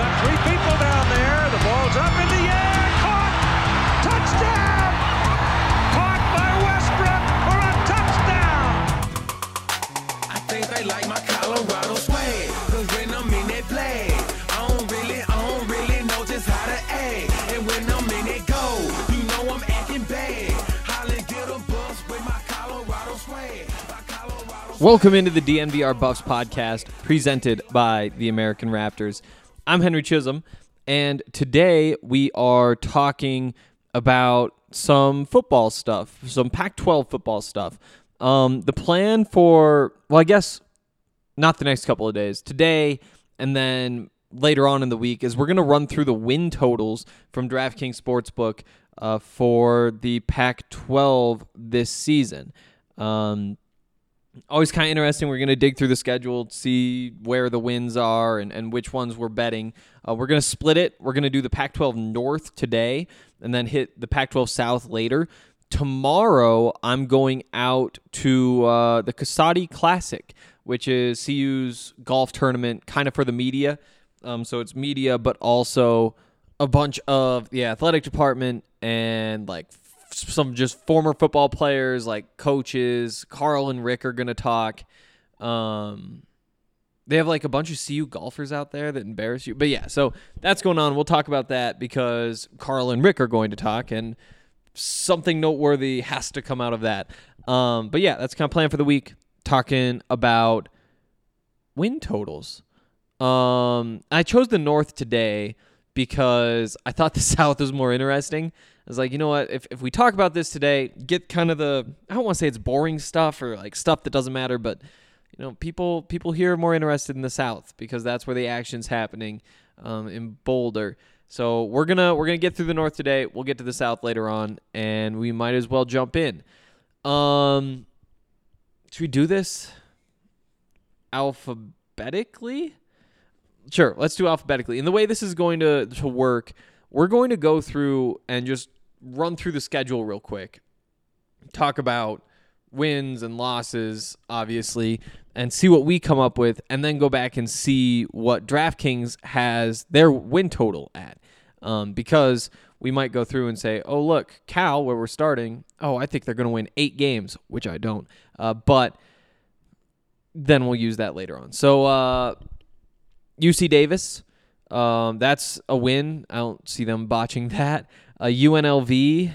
got three people down there. The ball's up in the air. Caught. Touchdown. Caught by Westbrook for a touchdown. I think they like my Colorado swag. Cause when I'm in that flag, I don't really, I don't really know just how to act. And when I'm in it go, you know I'm acting bad. Holly get a bus with my Colorado swag. Welcome into the DNVR Buffs podcast presented by the American Raptors. I'm Henry Chisholm, and today we are talking about some football stuff, some Pac 12 football stuff. Um, the plan for, well, I guess not the next couple of days, today and then later on in the week, is we're going to run through the win totals from DraftKings Sportsbook uh, for the Pac 12 this season. Um, always kind of interesting. We're going to dig through the schedule, see where the wins are and, and which ones we're betting. Uh, we're going to split it. We're going to do the Pac 12 North today and then hit the Pac 12 South later. Tomorrow, I'm going out to uh, the Casati Classic, which is CU's golf tournament, kind of for the media. Um, so it's media, but also a bunch of the athletic department and like some just former football players, like coaches. Karl and Rick are gonna talk. Um, they have like a bunch of CU golfers out there that embarrass you. But yeah, so that's going on. We'll talk about that because Karl and Rick are going to talk, and something noteworthy has to come out of that. Um, but yeah, that's kind of plan for the week. Talking about win totals. Um, I chose the North today because I thought the South was more interesting. I was like, you know what? If, if we talk about this today, get kind of the I don't want to say it's boring stuff or like stuff that doesn't matter, but you know, people people here are more interested in the South because that's where the action's happening um, in Boulder. So we're gonna we're gonna get through the North today. We'll get to the South later on, and we might as well jump in. Um, should we do this alphabetically? Sure, let's do alphabetically. And the way this is going to, to work, we're going to go through and just run through the schedule real quick. Talk about wins and losses, obviously, and see what we come up with, and then go back and see what DraftKings has their win total at. Um, because we might go through and say, oh, look, Cal, where we're starting, oh, I think they're going to win eight games, which I don't. Uh, but then we'll use that later on. So, uh, UC Davis, um, that's a win. I don't see them botching that. Uh, UNLV,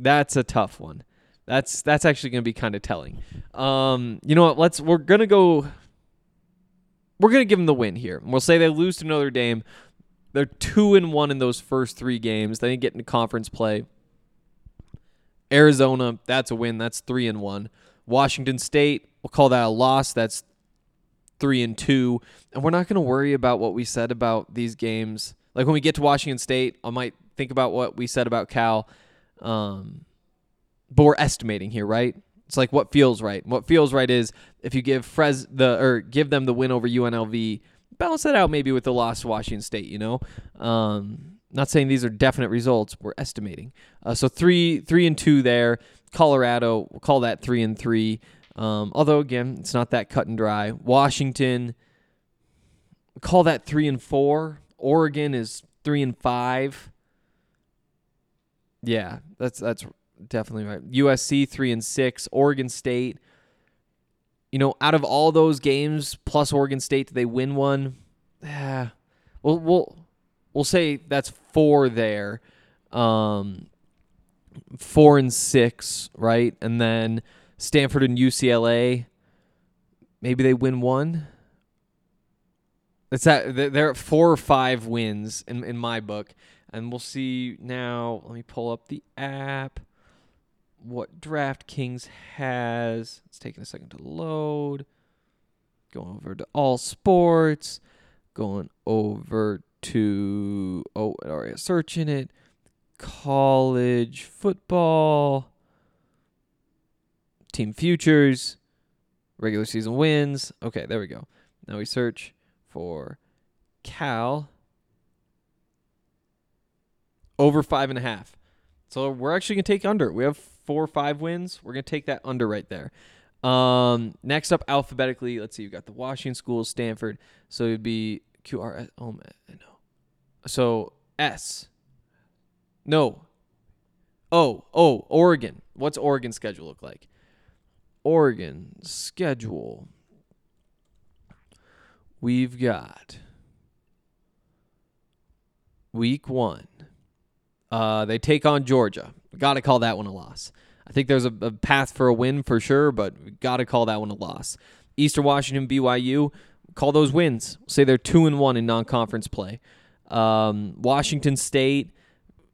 that's a tough one. That's that's actually going to be kind of telling. Um, you know what? Let's we're gonna go. We're gonna give them the win here. We'll say they lose to Notre Dame. They're two and one in those first three games. They get into conference play. Arizona, that's a win. That's three and one. Washington State, we'll call that a loss. That's three and two. And we're not going to worry about what we said about these games. Like when we get to Washington State, I might think about what we said about Cal. Um, but we're estimating here, right? It's like what feels right. What feels right is if you give Fres the or give them the win over UNLV, balance that out maybe with the loss to Washington State. You know, um, not saying these are definite results. We're estimating. Uh, so three, three and two there. Colorado, we'll call that three and three. Um, although again, it's not that cut and dry. Washington, call that three and four. Oregon is three and five. Yeah, that's that's definitely right. USC three and six. Oregon State. You know, out of all those games plus Oregon State, they win one. Yeah, we'll we'll we'll say that's four there. Um, four and six, right? And then Stanford and UCLA, maybe they win one. It's that they're at four or five wins in in my book, and we'll see now. Let me pull up the app. what DraftKings has. It's taking a second to load. Going over to all sports. Going over to oh, already searching it. College football. Team futures. Regular season wins. Okay, there we go. Now we search for Cal over five and a half. So we're actually gonna take under. We have four or five wins. We're gonna take that under right there. Um, next up alphabetically, let's see. You got the Washington schools, Stanford. So it'd be QRS. Oh man, no. So S. No. Oh, oh, Oregon. What's Oregon schedule look like? Oregon schedule. We've got week one. Uh, they take on Georgia. Got to call that one a loss. I think there's a, a path for a win for sure, but got to call that one a loss. Eastern Washington, BYU, call those wins. Say they're two and one in non-conference play. Um, Washington State,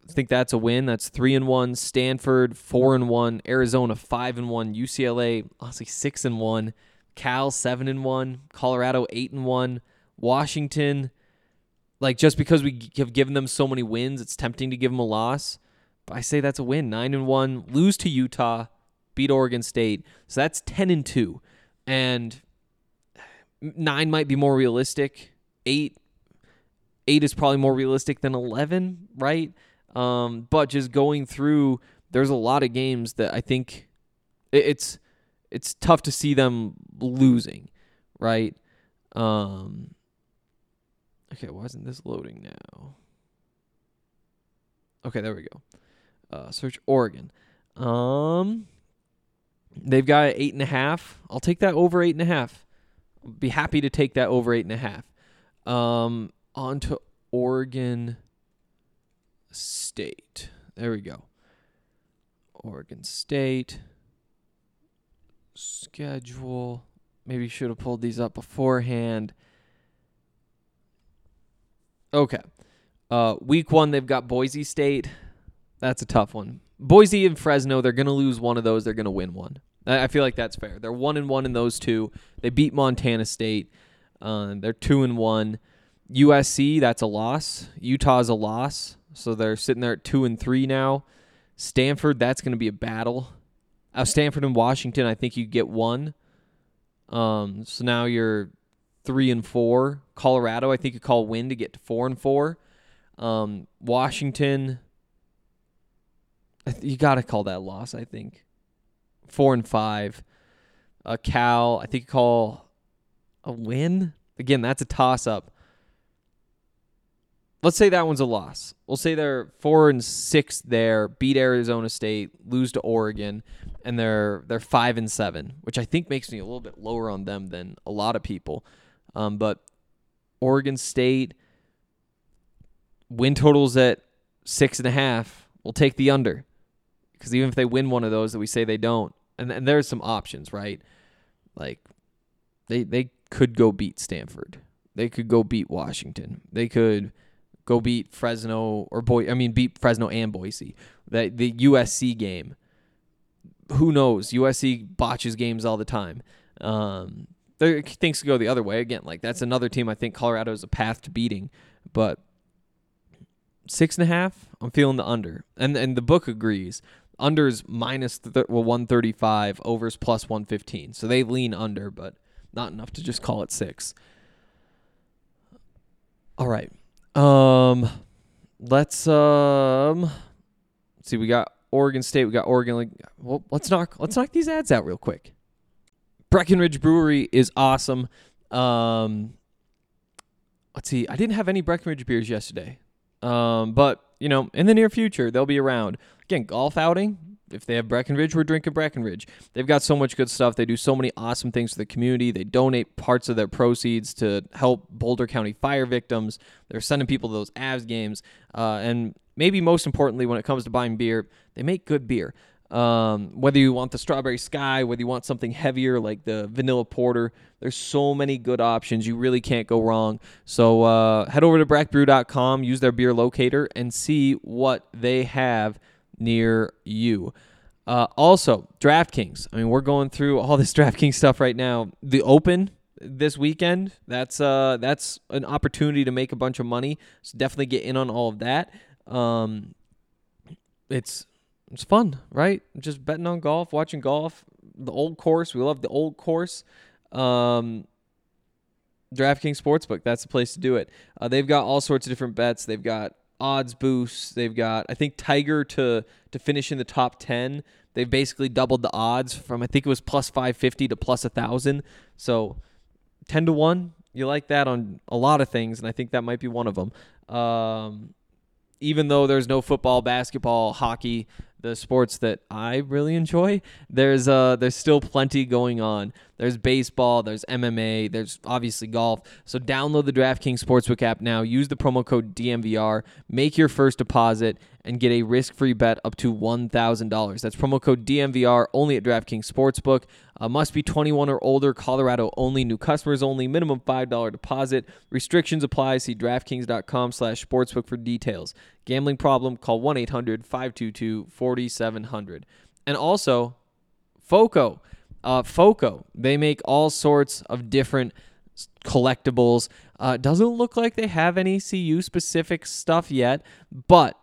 think that's a win. That's three and one. Stanford four and one. Arizona five and one. UCLA honestly six and one. Cal seven and one. Colorado eight and one. Washington, like just because we have given them so many wins, it's tempting to give them a loss. But I say that's a win. Nine and one. Lose to Utah. Beat Oregon State. So that's ten and two. And nine might be more realistic. Eight, eight is probably more realistic than eleven, right? Um, but just going through, there's a lot of games that I think it- it's it's tough to see them losing, right? Um, okay, why isn't this loading now? Okay, there we go. Uh, search Oregon. Um, they've got eight and a half. I'll take that over eight and a half. Be happy to take that over eight and a half. Um, on to Oregon State. There we go. Oregon State schedule. Maybe should have pulled these up beforehand. Okay. Uh, week one, they've got Boise State. That's a tough one. Boise and Fresno, they're going to lose one of those. They're going to win one. I I feel like that's fair. They're one and one in those two. They beat Montana State. Uh, they're two and one. USC, that's a loss. Utah's a loss. So they're sitting there at two and three now. Stanford, that's going to be a battle. Uh, Stanford and Washington, I think you get one. Um, so now you're three and four. Colorado, I think you call win to get to four and four. Um, Washington, you got to call that loss. I think four and five. Uh, Cal, I think you call a win. Again, that's a toss up. Let's say that one's a loss. We'll say they're four and six there, beat Arizona State, lose to Oregon, and they're they're five and seven, which I think makes me a little bit lower on them than a lot of people. Um, but Oregon State win totals at six and a half. We'll take the under because even if they win one of those that we say they don't, and, and there's some options, right? Like they they could go beat Stanford. They could go beat Washington. They could go beat Fresno or boy. I mean, beat Fresno and Boise. That the USC game. Who knows? USC botches games all the time. Um, things could go the other way again. Like that's another team I think Colorado is a path to beating, but six and a half. I'm feeling the under, and and the book agrees. Unders minus th- well 135, overs plus 115. So they lean under, but not enough to just call it six. All right. Um, let's um, see. We got Oregon State. We got Oregon. Like, well, let's knock let's knock these ads out real quick. Breckenridge Brewery is awesome. Um, let's see. I didn't have any Breckenridge beers yesterday, um, but you know, in the near future they'll be around. Again, golf outing. If they have Breckenridge, we're drinking Breckenridge. They've got so much good stuff. They do so many awesome things for the community. They donate parts of their proceeds to help Boulder County fire victims. They're sending people to those Avs games. Uh, and maybe most importantly, when it comes to buying beer, they make good beer. Um, whether you want the strawberry sky, whether you want something heavier like the vanilla porter, there's so many good options. You really can't go wrong. So uh, head over to breckbrew.com, use their beer locator, and see what they have near you. Uh, also, DraftKings. I mean, we're going through all this DraftKings stuff right now. The Open this weekend. That's uh that's an opportunity to make a bunch of money. So definitely get in on all of that. Um, it's it's fun, right? Just betting on golf, watching golf, the old course. We love the old course. Um, DraftKings Sportsbook, that's the place to do it. Uh, they've got all sorts of different bets. They've got odds boosts. They've got I think Tiger to to finish in the top 10. They've basically doubled the odds from I think it was plus 550 to plus 1000. So 10 to 1, you like that on a lot of things and I think that might be one of them. Um, even though there's no football, basketball, hockey, the sports that I really enjoy, there's uh there's still plenty going on. There's baseball, there's MMA, there's obviously golf. So download the DraftKings Sportsbook app now. Use the promo code DNVR, make your first deposit and get a risk-free bet up to $1,000. That's promo code DNVR only at DraftKings Sportsbook. Uh, must be 21 or older, Colorado only, new customers only, minimum $5 deposit. Restrictions apply. See DraftKings.com slash sportsbook for details. Gambling problem, call 1-800-522-4700. And also, FOCO. Uh, FOCO, they make all sorts of different collectibles. Uh, doesn't look like they have any CU specific stuff yet, but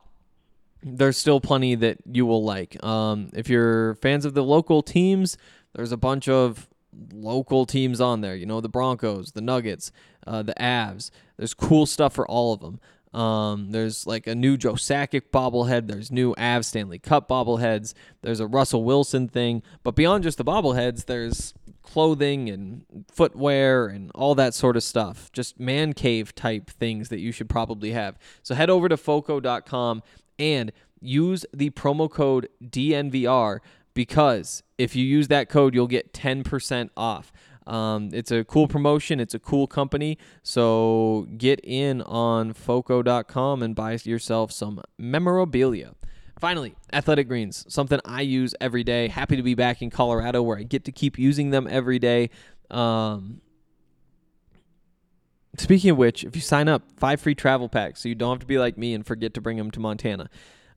there's still plenty that you will like. Um, if you're fans of the local teams, there's a bunch of local teams on there. You know, the Broncos, the Nuggets, uh, the Avs. There's cool stuff for all of them. Um, there's like a new Joe Sakic bobblehead. There's new Avs Stanley Cup bobbleheads. There's a Russell Wilson thing. But beyond just the bobbleheads, there's clothing and footwear and all that sort of stuff. Just man cave type things that you should probably have. So head over to foco.com and use the promo code DNVR because if you use that code, you'll get 10% off. Um, it's a cool promotion. It's a cool company. So get in on foco.com and buy yourself some memorabilia. Finally, Athletic Greens, something I use every day. Happy to be back in Colorado where I get to keep using them every day. Um, Speaking of which, if you sign up, five free travel packs, so you don't have to be like me and forget to bring them to Montana.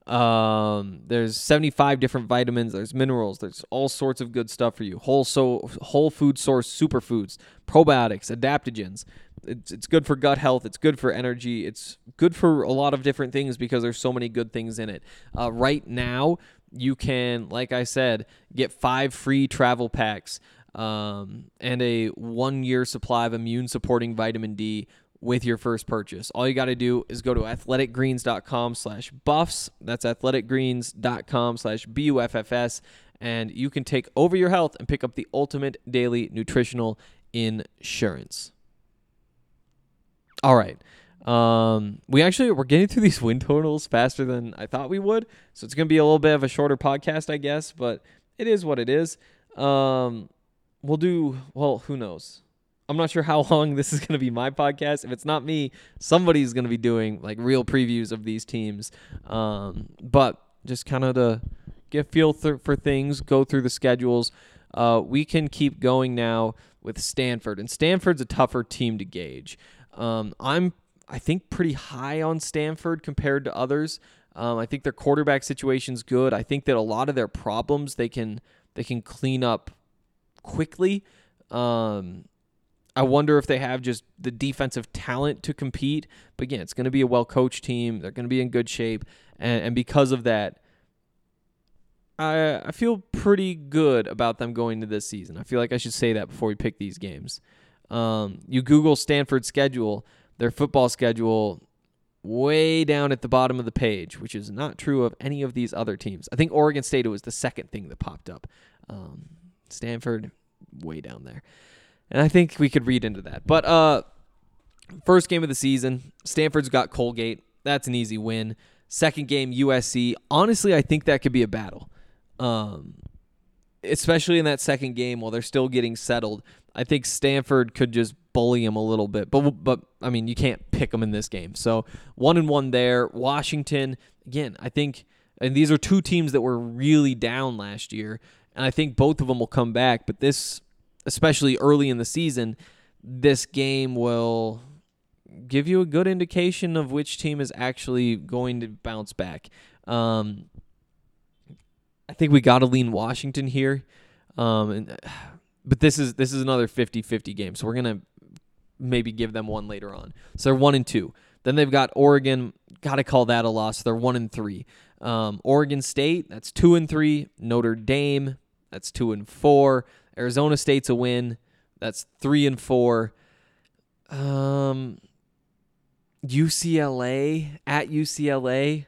Um, there's 75 different vitamins. There's minerals. There's all sorts of good stuff for you. Whole so whole food source superfoods, probiotics, adaptogens. It's it's good for gut health. It's good for energy. It's good for a lot of different things because there's so many good things in it. Uh, right now, you can, like I said, get five free travel packs um, and a one year supply of immune supporting vitamin D with your first purchase. All you got to do is go to athleticgreens.com slash buffs. That's athleticgreens.com slash B-U-F-F-S. And you can take over your health and pick up the ultimate daily nutritional insurance. All right. Um, we actually we're getting through these win totals faster than I thought we would, so it's gonna be a little bit of a shorter podcast, I guess. But it is what it is. Um, we'll do well. Who knows? I'm not sure how long this is gonna be my podcast. If it's not me, somebody's gonna be doing like real previews of these teams. Um, but just kind of to get feel th- for things, go through the schedules. Uh, we can keep going now with Stanford, and Stanford's a tougher team to gauge. Um, I'm I think pretty high on Stanford compared to others. Um, I think their quarterback situation's good. I think that a lot of their problems they can they can clean up quickly. Um, I wonder if they have just the defensive talent to compete. But again, it's going to be a well coached team. They're going to be in good shape, and, and because of that, I I feel pretty good about them going to this season. I feel like I should say that before we pick these games. Um, you Google Stanford's schedule, their football schedule, way down at the bottom of the page, which is not true of any of these other teams. I think Oregon State was the second thing that popped up. Um, Stanford, way down there, and I think we could read into that. But uh, first game of the season, Stanford's got Colgate. That's an easy win. Second game, USC. Honestly, I think that could be a battle. Um, especially in that second game while they're still getting settled. I think Stanford could just bully them a little bit, but but I mean you can't pick them in this game. So one and one there. Washington again. I think, and these are two teams that were really down last year, and I think both of them will come back. But this, especially early in the season, this game will give you a good indication of which team is actually going to bounce back. Um, I think we got to lean Washington here. Um, and, but this is this is another 50-50 game, so we're gonna maybe give them one later on. So they're one and two. Then they've got Oregon. Got to call that a loss. They're one and three. Um, Oregon State. That's two and three. Notre Dame. That's two and four. Arizona State's a win. That's three and four. Um, UCLA at UCLA.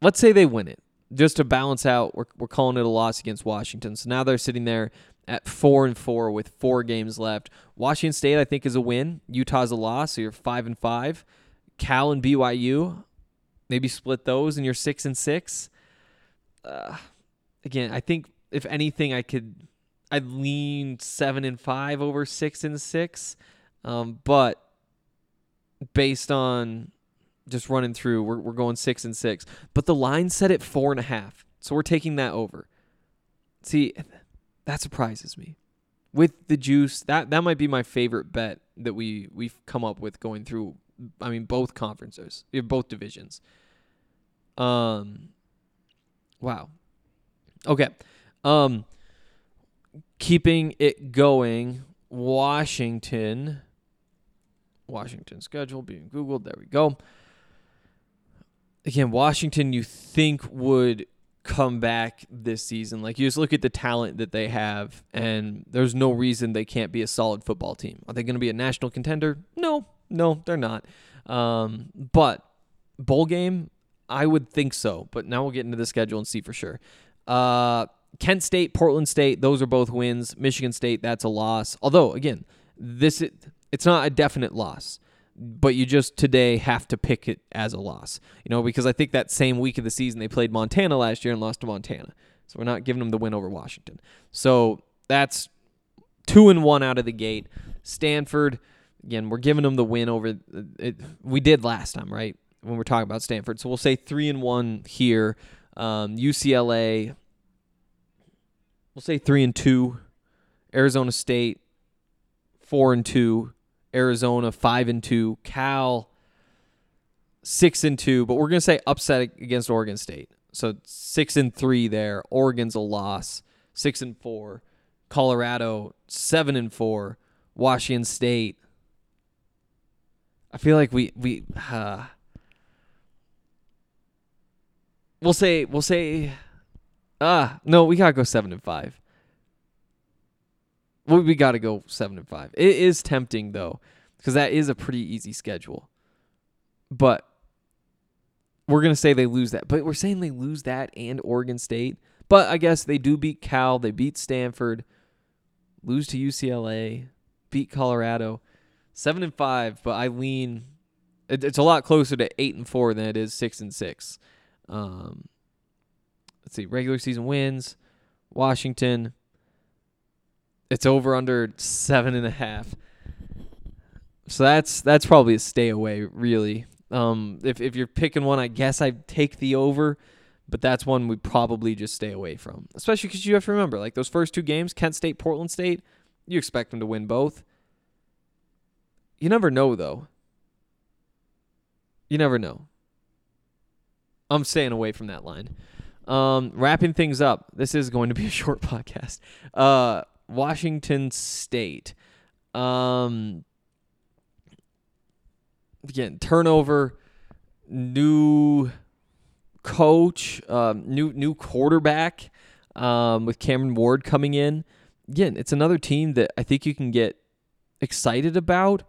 Let's say they win it. Just to balance out, we're, we're calling it a loss against Washington. So now they're sitting there at four and four with four games left. Washington State, I think, is a win. Utah's a loss, so you're five and five. Cal and BYU, maybe split those, and you're six and six. Uh, again, I think if anything, I could I'd lean seven and five over six and six, um, but based on just running through, we're we're going six and six. But the line set at four and a half, so we're taking that over. See, that surprises me. With the juice, that that might be my favorite bet that we we've come up with going through. I mean, both conferences, both divisions. Um, wow. Okay. Um, keeping it going, Washington. Washington schedule being Googled. There we go. Again, Washington, you think would come back this season. Like, you just look at the talent that they have, and there's no reason they can't be a solid football team. Are they going to be a national contender? No, no, they're not. Um, but bowl game, I would think so. But now we'll get into the schedule and see for sure. Uh, Kent State, Portland State, those are both wins. Michigan State, that's a loss. Although, again, this it's not a definite loss, but you just today have to pick it as a loss. You know, because I think that same week of the season they played Montana last year and lost to Montana. So we're not giving them the win over Washington. So that's two and one out of the gate. Stanford, again, we're giving them the win over. It, we did last time, right? When we're talking about Stanford, so we'll say three and one here. Um, UCLA, we'll say three and two. Arizona State, four and two. Arizona, five and two. Cal, six and two. But we're gonna say upset against Oregon State. So six and three there. Oregon's a loss. Six and four. Colorado, seven and four. Washington State. I feel like we we uh, we'll say we'll say ah no we gotta go seven and five. Well, we gotta go seven and five. It is tempting though, because that is a pretty easy schedule. But we're gonna say they lose that. But we're saying they lose that and Oregon State. But I guess they do beat Cal. They beat Stanford. Lose to UCLA. Beat Colorado. Seven and five. But I lean. It's a lot closer to eight and four than it is six and six. Um, let's see. Regular season wins. Washington. It's over under seven and a half. So that's that's probably a stay away, really. Um, if if you're picking one, I guess I'd take the over, but that's one we'd probably just stay away from. Especially because you have to remember, like those first two games, Kent State, Portland State, you expect them to win both. You never know, though. You never know. I'm staying away from that line. Um, wrapping things up. This is going to be a short podcast. Uh, Washington State. Um, again, turnover, new coach, um, new new quarterback um, with Cameron Ward coming in. Again, it's another team that I think you can get excited about,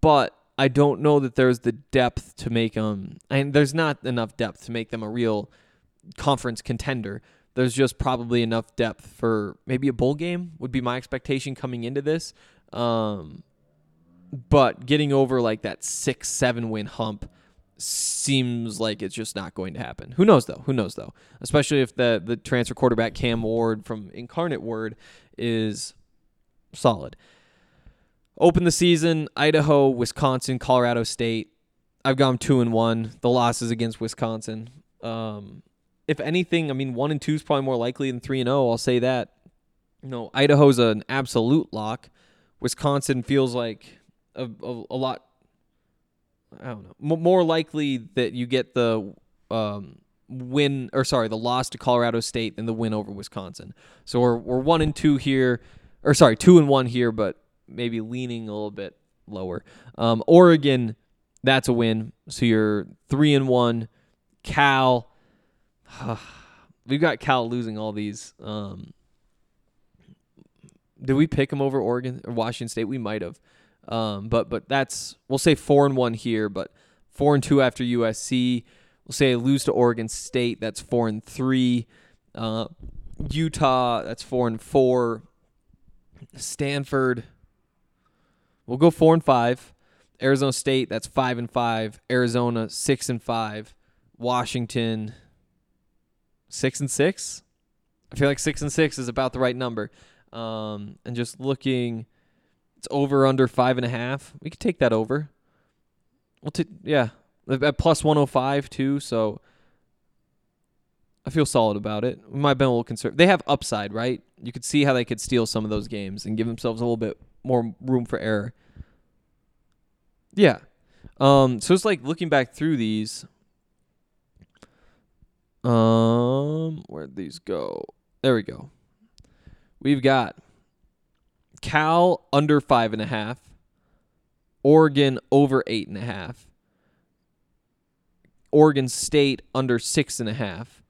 but I don't know that there's the depth to make them. And there's not enough depth to make them a real conference contender. There's just probably enough depth for maybe a bowl game would be my expectation coming into this. Um, but getting over like that six seven win hump seems like it's just not going to happen. Who knows though? Who knows though? Especially if the the transfer quarterback Cam Ward from Incarnate Word is solid. Open the season: Idaho, Wisconsin, Colorado State. I've gone two and one. The losses against Wisconsin. Um, if anything, I mean one and two is probably more likely than three and zero. I'll say that. You know, Idaho's an absolute lock. Wisconsin feels like a, a, a lot. I don't know. M- more likely that you get the um, win or sorry, the loss to Colorado State than the win over Wisconsin. So we're we're one and two here, or sorry, two and one here, but maybe leaning a little bit lower. Um, Oregon, that's a win. So you're three and one. Cal, we've got Cal losing all these. Um, did we pick them over Oregon or Washington State? We might have. Um, but but that's we'll say four and one here, but four and two after USC. We'll say lose to Oregon State. That's four and three. Uh, Utah. That's four and four. Stanford. We'll go four and five. Arizona State. That's five and five. Arizona six and five. Washington six and six. I feel like six and six is about the right number. Um, and just looking, it's over under five and a half. We could take that over. We'll take yeah at plus one hundred five too. So I feel solid about it. We might have been a little concerned. They have upside, right? You could see how they could steal some of those games and give themselves a little bit more room for error. Yeah. Um, so it's like looking back through these. Um, where'd these go? There we go. We've got Cal under five and a half, Oregon over eight and a half, Oregon State under six and a half,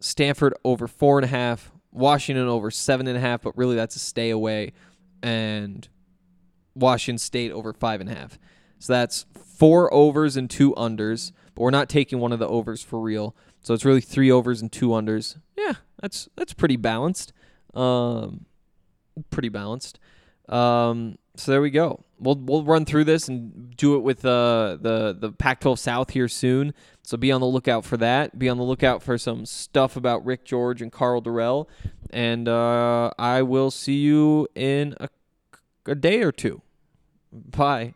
Stanford over four and a half, Washington over seven and a half, but really that's a stay away, and Washington State over five and a half. So that's four overs and two unders, but we're not taking one of the overs for real. So it's really three overs and two unders. Yeah, that's that's pretty balanced. Um, pretty balanced. Um, so there we go. We'll we'll run through this and do it with uh, the the Pac-12 South here soon. So be on the lookout for that. Be on the lookout for some stuff about Rick George and Karl Dorrell. And uh, I will see you in a, a day or two. Bye.